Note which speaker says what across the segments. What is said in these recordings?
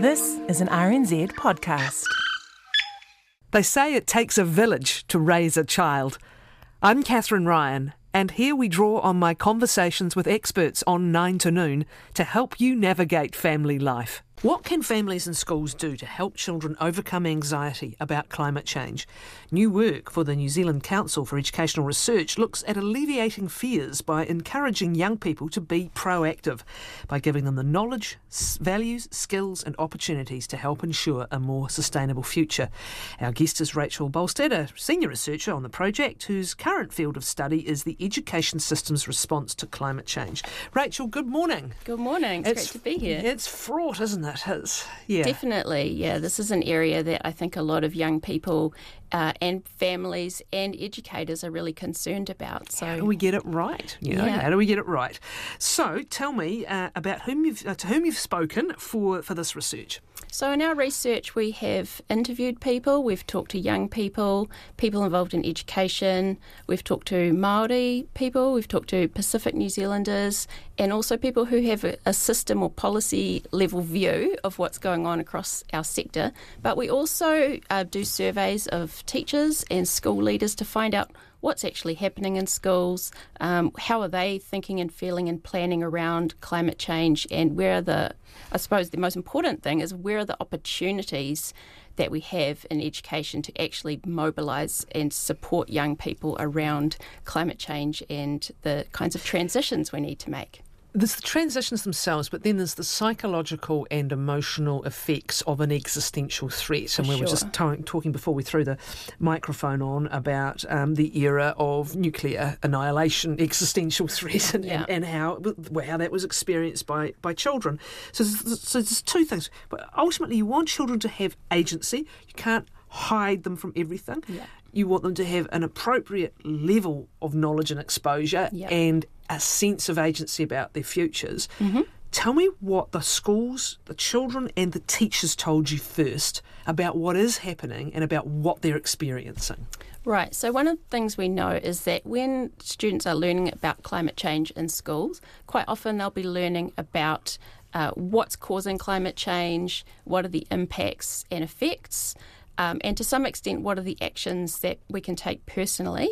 Speaker 1: This is an RNZ podcast.
Speaker 2: They say it takes a village to raise a child. I'm Kathryn Ryan, and here we draw on my conversations with experts on 9 to Noon to help you navigate family life. What can families and schools do to help children overcome anxiety about climate change? New work for the New Zealand Council for Educational Research looks at alleviating fears by encouraging young people to be proactive, by giving them the knowledge, values, skills, and opportunities to help ensure a more sustainable future. Our guest is Rachel Bolstad, a senior researcher on the project, whose current field of study is the education system's response to climate change. Rachel, good morning.
Speaker 3: Good morning. It's, it's great to be here.
Speaker 2: It's fraught, isn't it? That is. Yeah.
Speaker 3: Definitely. Yeah. This is an area that I think a lot of young people uh, and families and educators are really concerned about. So
Speaker 2: how do we get it right? You know, yeah. how do we get it right? So tell me uh, about whom you've uh, to whom you've spoken for for this research.
Speaker 3: So, in our research, we have interviewed people, we've talked to young people, people involved in education, we've talked to Māori people, we've talked to Pacific New Zealanders, and also people who have a, a system or policy level view of what's going on across our sector. But we also uh, do surveys of teachers and school leaders to find out what's actually happening in schools, um, how are they thinking and feeling and planning around climate change, and where are the, I suppose the most important thing is where are the opportunities that we have in education to actually mobilise and support young people around climate change and the kinds of transitions we need to make
Speaker 2: there's the transitions themselves, but then there's the psychological and emotional effects of an existential threat. And we sure. were just t- talking before we threw the microphone on about um, the era of nuclear annihilation, existential threat, and, yeah. and, and, how how that was experienced by, by children. So, so there's two things. But ultimately, you want children to have agency. You can't hide them from everything. Yeah. You want them to have an appropriate level of knowledge and exposure yeah. and a sense of agency about their futures. Mm-hmm. Tell me what the schools, the children, and the teachers told you first about what is happening and about what they're experiencing.
Speaker 3: Right. So, one of the things we know is that when students are learning about climate change in schools, quite often they'll be learning about uh, what's causing climate change, what are the impacts and effects, um, and to some extent, what are the actions that we can take personally.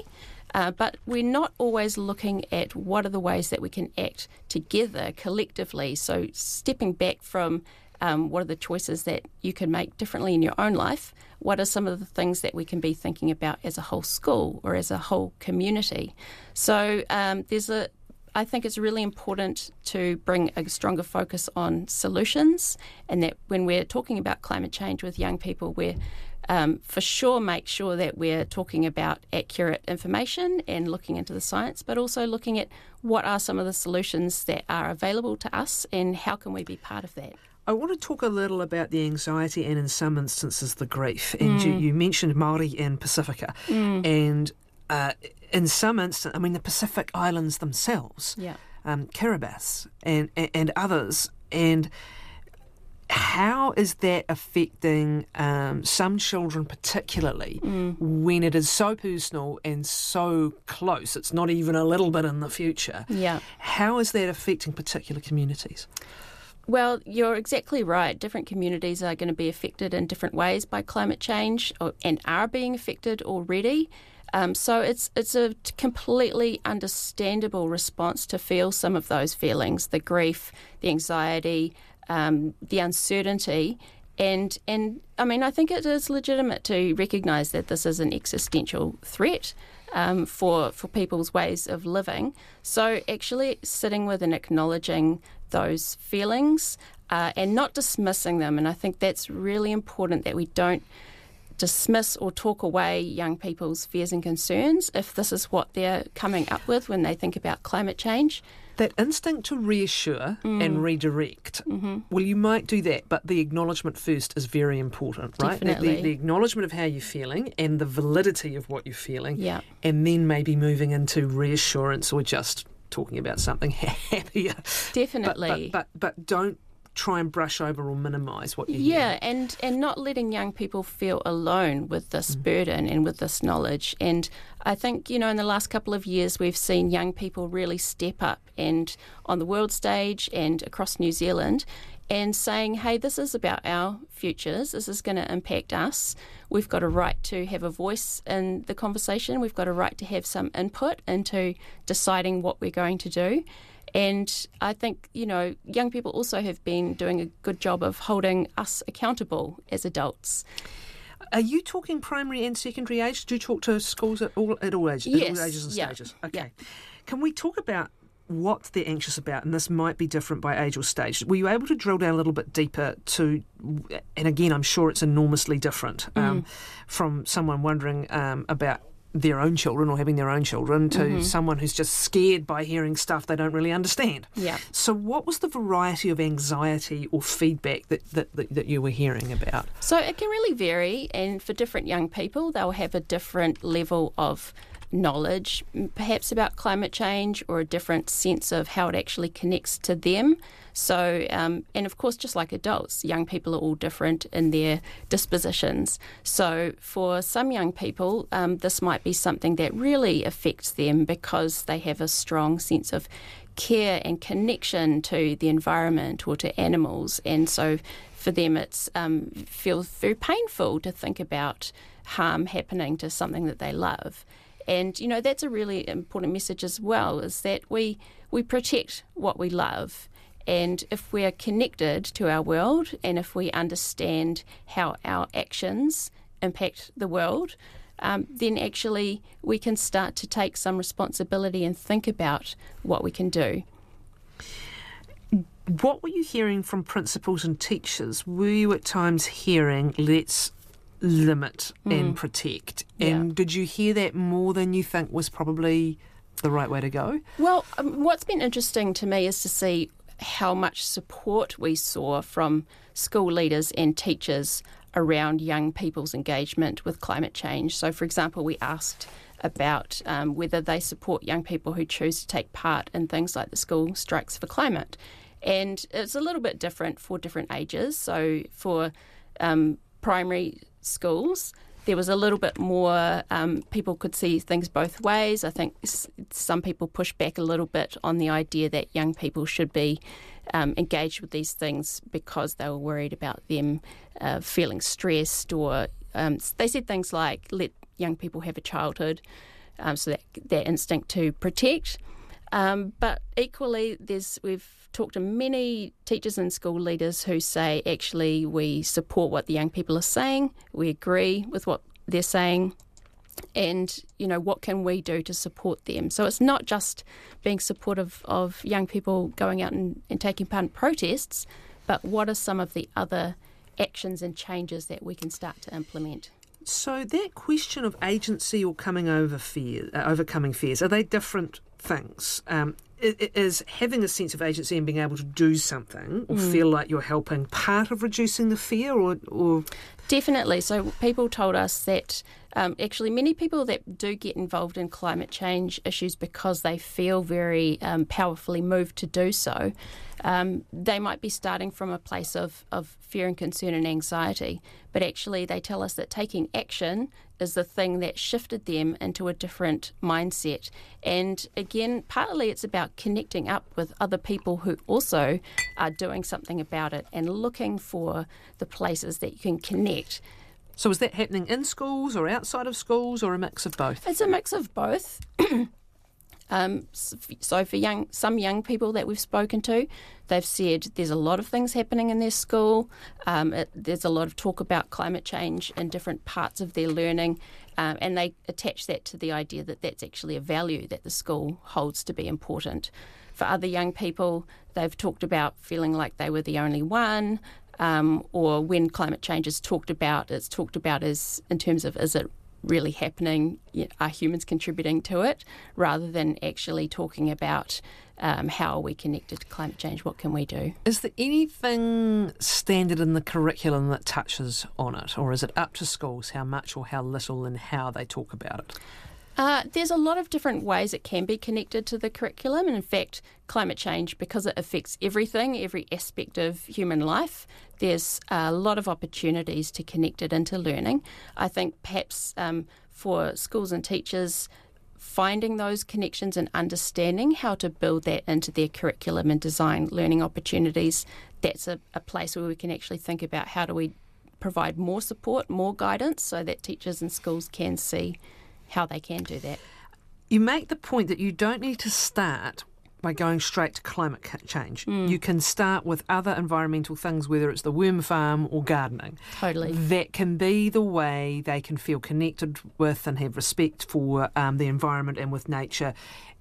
Speaker 3: Uh, but we're not always looking at what are the ways that we can act together collectively. So, stepping back from um, what are the choices that you can make differently in your own life? What are some of the things that we can be thinking about as a whole school or as a whole community? So, um, there's a I think it's really important to bring a stronger focus on solutions, and that when we're talking about climate change with young people, we're um, for sure make sure that we're talking about accurate information and looking into the science, but also looking at what are some of the solutions that are available to us and how can we be part of that.
Speaker 2: I want to talk a little about the anxiety and, in some instances, the grief. And mm. you, you, mentioned Maori and Pasifika, mm. and uh, in some instances, I mean, the Pacific Islands themselves, yeah. um, Kiribati and, and, and others, and how is that affecting um, some children, particularly mm. when it is so personal and so close? It's not even a little bit in the future.
Speaker 3: Yeah.
Speaker 2: How is that affecting particular communities?
Speaker 3: Well, you're exactly right. Different communities are going to be affected in different ways by climate change or, and are being affected already. Um, so it's it's a completely understandable response to feel some of those feelings, the grief, the anxiety, um, the uncertainty. And, and I mean, I think it is legitimate to recognise that this is an existential threat um, for, for people's ways of living. So, actually, sitting with and acknowledging those feelings uh, and not dismissing them. And I think that's really important that we don't dismiss or talk away young people's fears and concerns if this is what they're coming up with when they think about climate change
Speaker 2: that instinct to reassure mm. and redirect. Mm-hmm. Well, you might do that, but the acknowledgement first is very important, right?
Speaker 3: Definitely.
Speaker 2: The, the, acknowledgement of how you're feeling and the validity of what you're feeling,
Speaker 3: yeah.
Speaker 2: and then maybe moving into reassurance or just talking about something happier.
Speaker 3: Definitely.
Speaker 2: But, but, but, but don't try and brush over or minimise what you
Speaker 3: yeah,
Speaker 2: hear.
Speaker 3: and and not letting young people feel alone with this mm. burden and with this knowledge. And I think you know, in the last couple of years, we've seen young people really step up and on the world stage and across New Zealand. And saying, hey, this is about our futures. This is going to impact us. We've got a right to have a voice in the conversation. We've got a right to have some input into deciding what we're going to do. And I think, you know, young people also have been doing a good job of holding us accountable as adults.
Speaker 2: Are you talking primary and secondary age? Do you talk to schools at all at all ages,
Speaker 3: Yes,
Speaker 2: all ages and
Speaker 3: yeah,
Speaker 2: stages? Okay. Can we talk about what they're anxious about, and this might be different by age or stage. Were you able to drill down a little bit deeper to, and again, I'm sure it's enormously different um, from someone wondering um, about their own children or having their own children to mm-hmm. someone who's just scared by hearing stuff they don't really understand.
Speaker 3: Yeah.
Speaker 2: So, what was the variety of anxiety or feedback that, that, that, that you were hearing about?
Speaker 3: So it can really vary, and for different young people, they'll have a different level of knowledge, perhaps about climate change, or a different sense of how it actually connects to them. So, um, and of course, just like adults, young people are all different in their dispositions. So, for some young people, um, this might be something that really affects them because they have a strong sense of care and connection to the environment or to animals, and so for them it um, feels very painful to think about harm happening to something that they love. And you know that's a really important message as well is that we we protect what we love. And if we're connected to our world and if we understand how our actions impact the world, um, then actually we can start to take some responsibility and think about what we can do.
Speaker 2: What were you hearing from principals and teachers? Were you at times hearing, let's limit and protect?
Speaker 3: Yeah.
Speaker 2: And did you hear that more than you think was probably the right way to go?
Speaker 3: Well, um, what's been interesting to me is to see how much support we saw from school leaders and teachers around young people's engagement with climate change. So, for example, we asked about um, whether they support young people who choose to take part in things like the School Strikes for Climate. And it's a little bit different for different ages. So, for um, primary schools, there was a little bit more, um, people could see things both ways. I think s- some people push back a little bit on the idea that young people should be um, engaged with these things because they were worried about them uh, feeling stressed, or um, they said things like, let young people have a childhood, um, so that, that instinct to protect. Um, but equally, there's we've talked to many teachers and school leaders who say actually we support what the young people are saying, we agree with what they're saying, and you know what can we do to support them. So it's not just being supportive of young people going out and, and taking part in protests, but what are some of the other actions and changes that we can start to implement?
Speaker 2: So that question of agency or coming over fear, uh, overcoming fears, are they different things? Um, is having a sense of agency and being able to do something or feel like you're helping part of reducing the fear, or, or
Speaker 3: Definitely. So people told us that um, actually many people that do get involved in climate change issues because they feel very um, powerfully moved to do so, um, they might be starting from a place of, of fear and concern and anxiety. But actually, they tell us that taking action is the thing that shifted them into a different mindset. And again, partly it's about connecting up with other people who also are doing something about it and looking for the places that you can connect.
Speaker 2: so is that happening in schools or outside of schools or a mix of both?
Speaker 3: It's a mix of both. um, so for young, some young people that we've spoken to, they've said there's a lot of things happening in their school. Um, it, there's a lot of talk about climate change in different parts of their learning, um, and they attach that to the idea that that's actually a value that the school holds to be important. For other young people, they've talked about feeling like they were the only one. Um, or when climate change is talked about, it's talked about as in terms of is it really happening? Are humans contributing to it? Rather than actually talking about um, how are we connected to climate change? What can we do?
Speaker 2: Is there anything standard in the curriculum that touches on it, or is it up to schools how much or how little and how they talk about it?
Speaker 3: Uh, there's a lot of different ways it can be connected to the curriculum. And in fact, climate change, because it affects everything, every aspect of human life, there's a lot of opportunities to connect it into learning. I think perhaps um, for schools and teachers, finding those connections and understanding how to build that into their curriculum and design learning opportunities, that's a, a place where we can actually think about how do we provide more support, more guidance so that teachers and schools can see how they can do that.
Speaker 2: You make the point that you don't need to start by going straight to climate change. Mm. You can start with other environmental things, whether it's the worm farm or gardening.
Speaker 3: Totally.
Speaker 2: That can be the way they can feel connected with and have respect for um, the environment and with nature.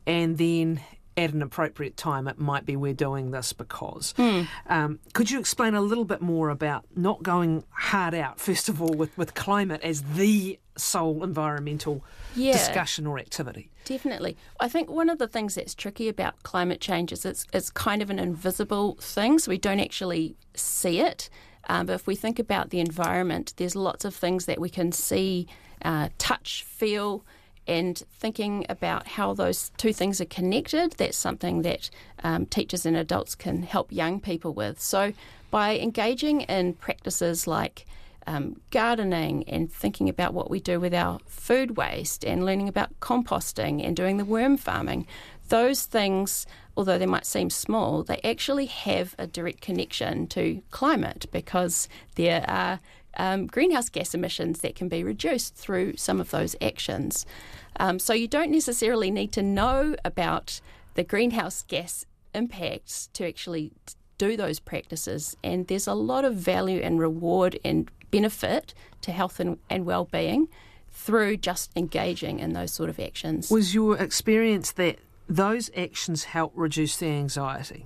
Speaker 2: And then at an appropriate time, it might be we're doing this because. Mm. Um, could you explain a little bit more about not going hard out, first of all, with, with climate as the sole environmental yeah, discussion or activity?
Speaker 3: Definitely. I think one of the things that's tricky about climate change is it's, it's kind of an invisible thing, so we don't actually see it. Um, but if we think about the environment, there's lots of things that we can see, uh, touch, feel, and thinking about how those two things are connected, that's something that um, teachers and adults can help young people with. So, by engaging in practices like um, gardening and thinking about what we do with our food waste and learning about composting and doing the worm farming, those things, although they might seem small, they actually have a direct connection to climate because there are um, greenhouse gas emissions that can be reduced through some of those actions. Um, so you don't necessarily need to know about the greenhouse gas impacts to actually do those practices. And there's a lot of value and reward and benefit to health and, and well-being through just engaging in those sort of actions.
Speaker 2: Was your experience that those actions help reduce the anxiety?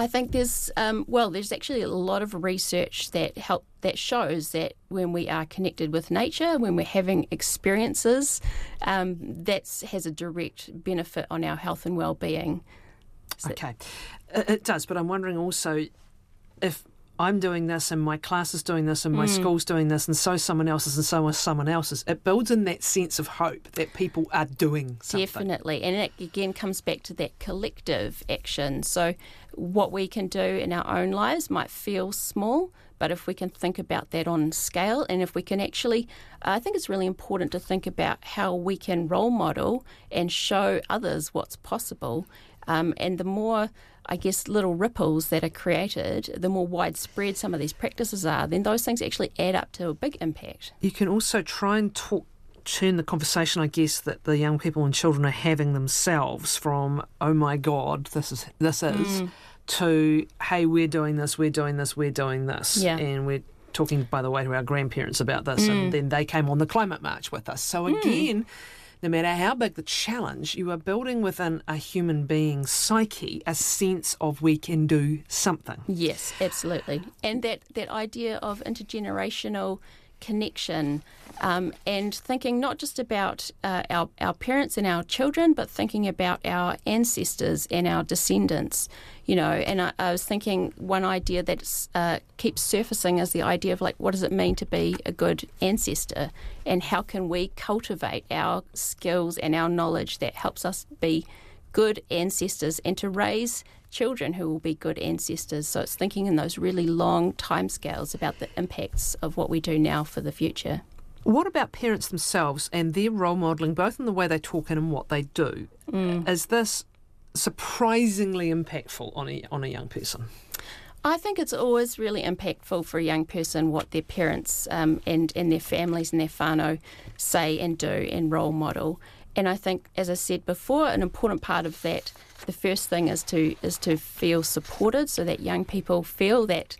Speaker 3: I think there's um, well, there's actually a lot of research that help that shows that when we are connected with nature, when we're having experiences, um, that has a direct benefit on our health and well-being.
Speaker 2: So okay, it does, but I'm wondering also if I'm doing this and my class is doing this and my mm. school's doing this and so someone else's and so is someone else's. It builds in that sense of hope that people are doing something.
Speaker 3: Definitely. And it again comes back to that collective action. So what we can do in our own lives might feel small, but if we can think about that on scale and if we can actually, I think it's really important to think about how we can role model and show others what's possible. Um, and the more I guess, little ripples that are created, the more widespread some of these practices are, then those things actually add up to a big impact.
Speaker 2: You can also try and talk turn the conversation, I guess, that the young people and children are having themselves from "Oh my God, this is this is," mm. to "Hey, we're doing this, we're doing this, we're doing this,"
Speaker 3: yeah.
Speaker 2: and we're talking, by the way, to our grandparents about this, mm. and then they came on the climate march with us. So mm. again. Mm no matter how big the challenge, you are building within a human being's psyche a sense of we can do something.
Speaker 3: Yes, absolutely. And that, that idea of intergenerational connection um, and thinking not just about uh, our, our parents and our children, but thinking about our ancestors and our descendants. You know, and I, I was thinking one idea that uh, keeps surfacing is the idea of like, what does it mean to be a good ancestor, and how can we cultivate our skills and our knowledge that helps us be good ancestors and to raise children who will be good ancestors. So it's thinking in those really long timescales about the impacts of what we do now for the future.
Speaker 2: What about parents themselves and their role modelling, both in the way they talk and in what they do? Mm. Is this surprisingly impactful on a, on a young person?
Speaker 3: I think it's always really impactful for a young person what their parents um, and, and their families and their whānau say and do and role model. And I think, as I said before, an important part of that, the first thing is to is to feel supported, so that young people feel that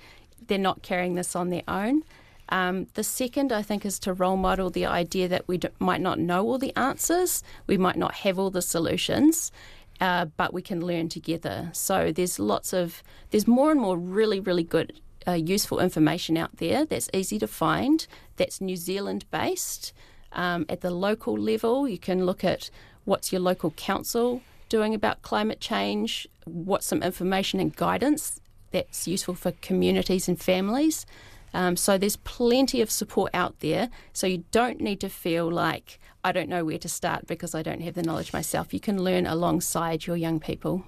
Speaker 3: they're not carrying this on their own. Um, the second, I think, is to role model the idea that we might not know all the answers, we might not have all the solutions, uh, but we can learn together. So there's lots of there's more and more really really good. Uh, useful information out there that's easy to find, that's New Zealand based. Um, at the local level, you can look at what's your local council doing about climate change, what's some information and guidance that's useful for communities and families. Um, so there's plenty of support out there. So you don't need to feel like I don't know where to start because I don't have the knowledge myself. You can learn alongside your young people.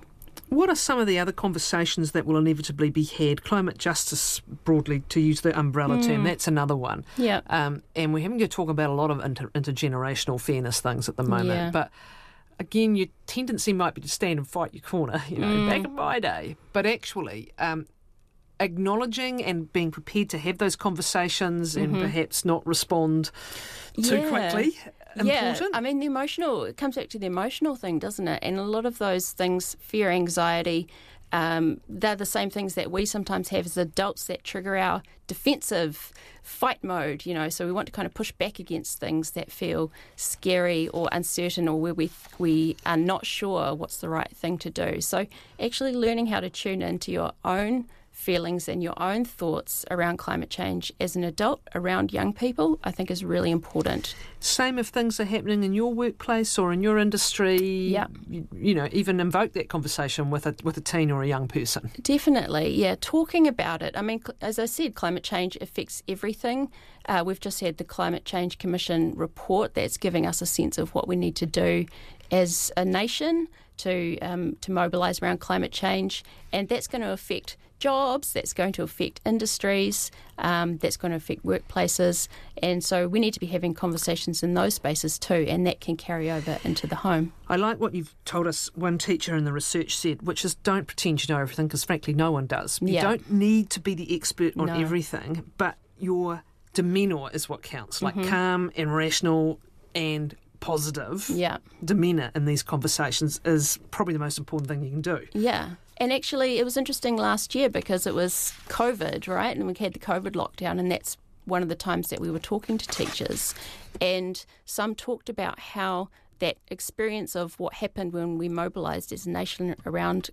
Speaker 2: What are some of the other conversations that will inevitably be had? Climate justice, broadly, to use the umbrella mm. term, that's another one.
Speaker 3: Yeah.
Speaker 2: Um, and we're having to talk about a lot of inter- intergenerational fairness things at the moment.
Speaker 3: Yeah.
Speaker 2: But again, your tendency might be to stand and fight your corner, you know, mm. back in my day. But actually, um, acknowledging and being prepared to have those conversations mm-hmm. and perhaps not respond too
Speaker 3: yeah.
Speaker 2: quickly
Speaker 3: yeah, I mean, the emotional, it comes back to the emotional thing, doesn't it? And a lot of those things, fear, anxiety, um, they're the same things that we sometimes have as adults that trigger our defensive fight mode, you know. So we want to kind of push back against things that feel scary or uncertain or where we, we are not sure what's the right thing to do. So actually learning how to tune into your own feelings and your own thoughts around climate change as an adult around young people, I think is really important.
Speaker 2: Same if things are happening in your workplace or in your industry.
Speaker 3: Yeah.
Speaker 2: You, you know, even invoke that conversation with a with a teen or a young person.
Speaker 3: Definitely, yeah. Talking about it. I mean, as I said, climate change affects everything. Uh, we've just had the Climate Change Commission report that's giving us a sense of what we need to do as a nation to um, to mobilise around climate change, and that's going to affect jobs, that's going to affect industries, um, that's going to affect workplaces. And so we need to be having conversations in those spaces too, and that can carry over into the home.
Speaker 2: I like what you've told us, one teacher in the research said, which is don't pretend you know everything, because frankly, no one does. You
Speaker 3: yeah.
Speaker 2: don't need to be the expert on
Speaker 3: no.
Speaker 2: everything, but your demeanour is what counts, like
Speaker 3: mm-hmm.
Speaker 2: calm and rational and positive
Speaker 3: yeah.
Speaker 2: demeanour in these conversations is probably the most important thing you can do.
Speaker 3: Yeah. And actually, it was interesting last year because it was COVID, right? And we had the COVID lockdown, and that's one of the times that we were talking to teachers. And some talked about how that experience of what happened when we mobilised as a nation around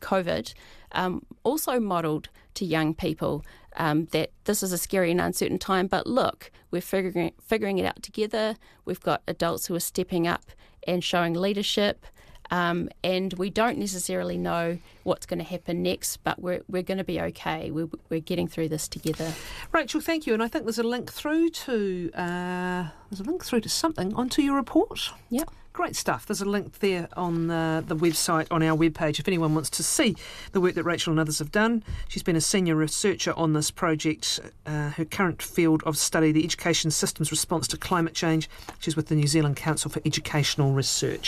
Speaker 3: COVID um, also modelled to young people um, that this is a scary and uncertain time, but look, we're figuring, figuring it out together. We've got adults who are stepping up and showing leadership. Um, and we don't necessarily know what's going to happen next, but we're, we're going to be okay. We're, we're getting through this together.
Speaker 2: Rachel, thank you. And I think there's a link through to uh, there's a link through to something onto your report.
Speaker 3: Yep.
Speaker 2: Great stuff. There's a link there on uh, the website on our webpage if anyone wants to see the work that Rachel and others have done. She's been a senior researcher on this project. Uh, her current field of study, the education system's response to climate change. She's with the New Zealand Council for Educational Research.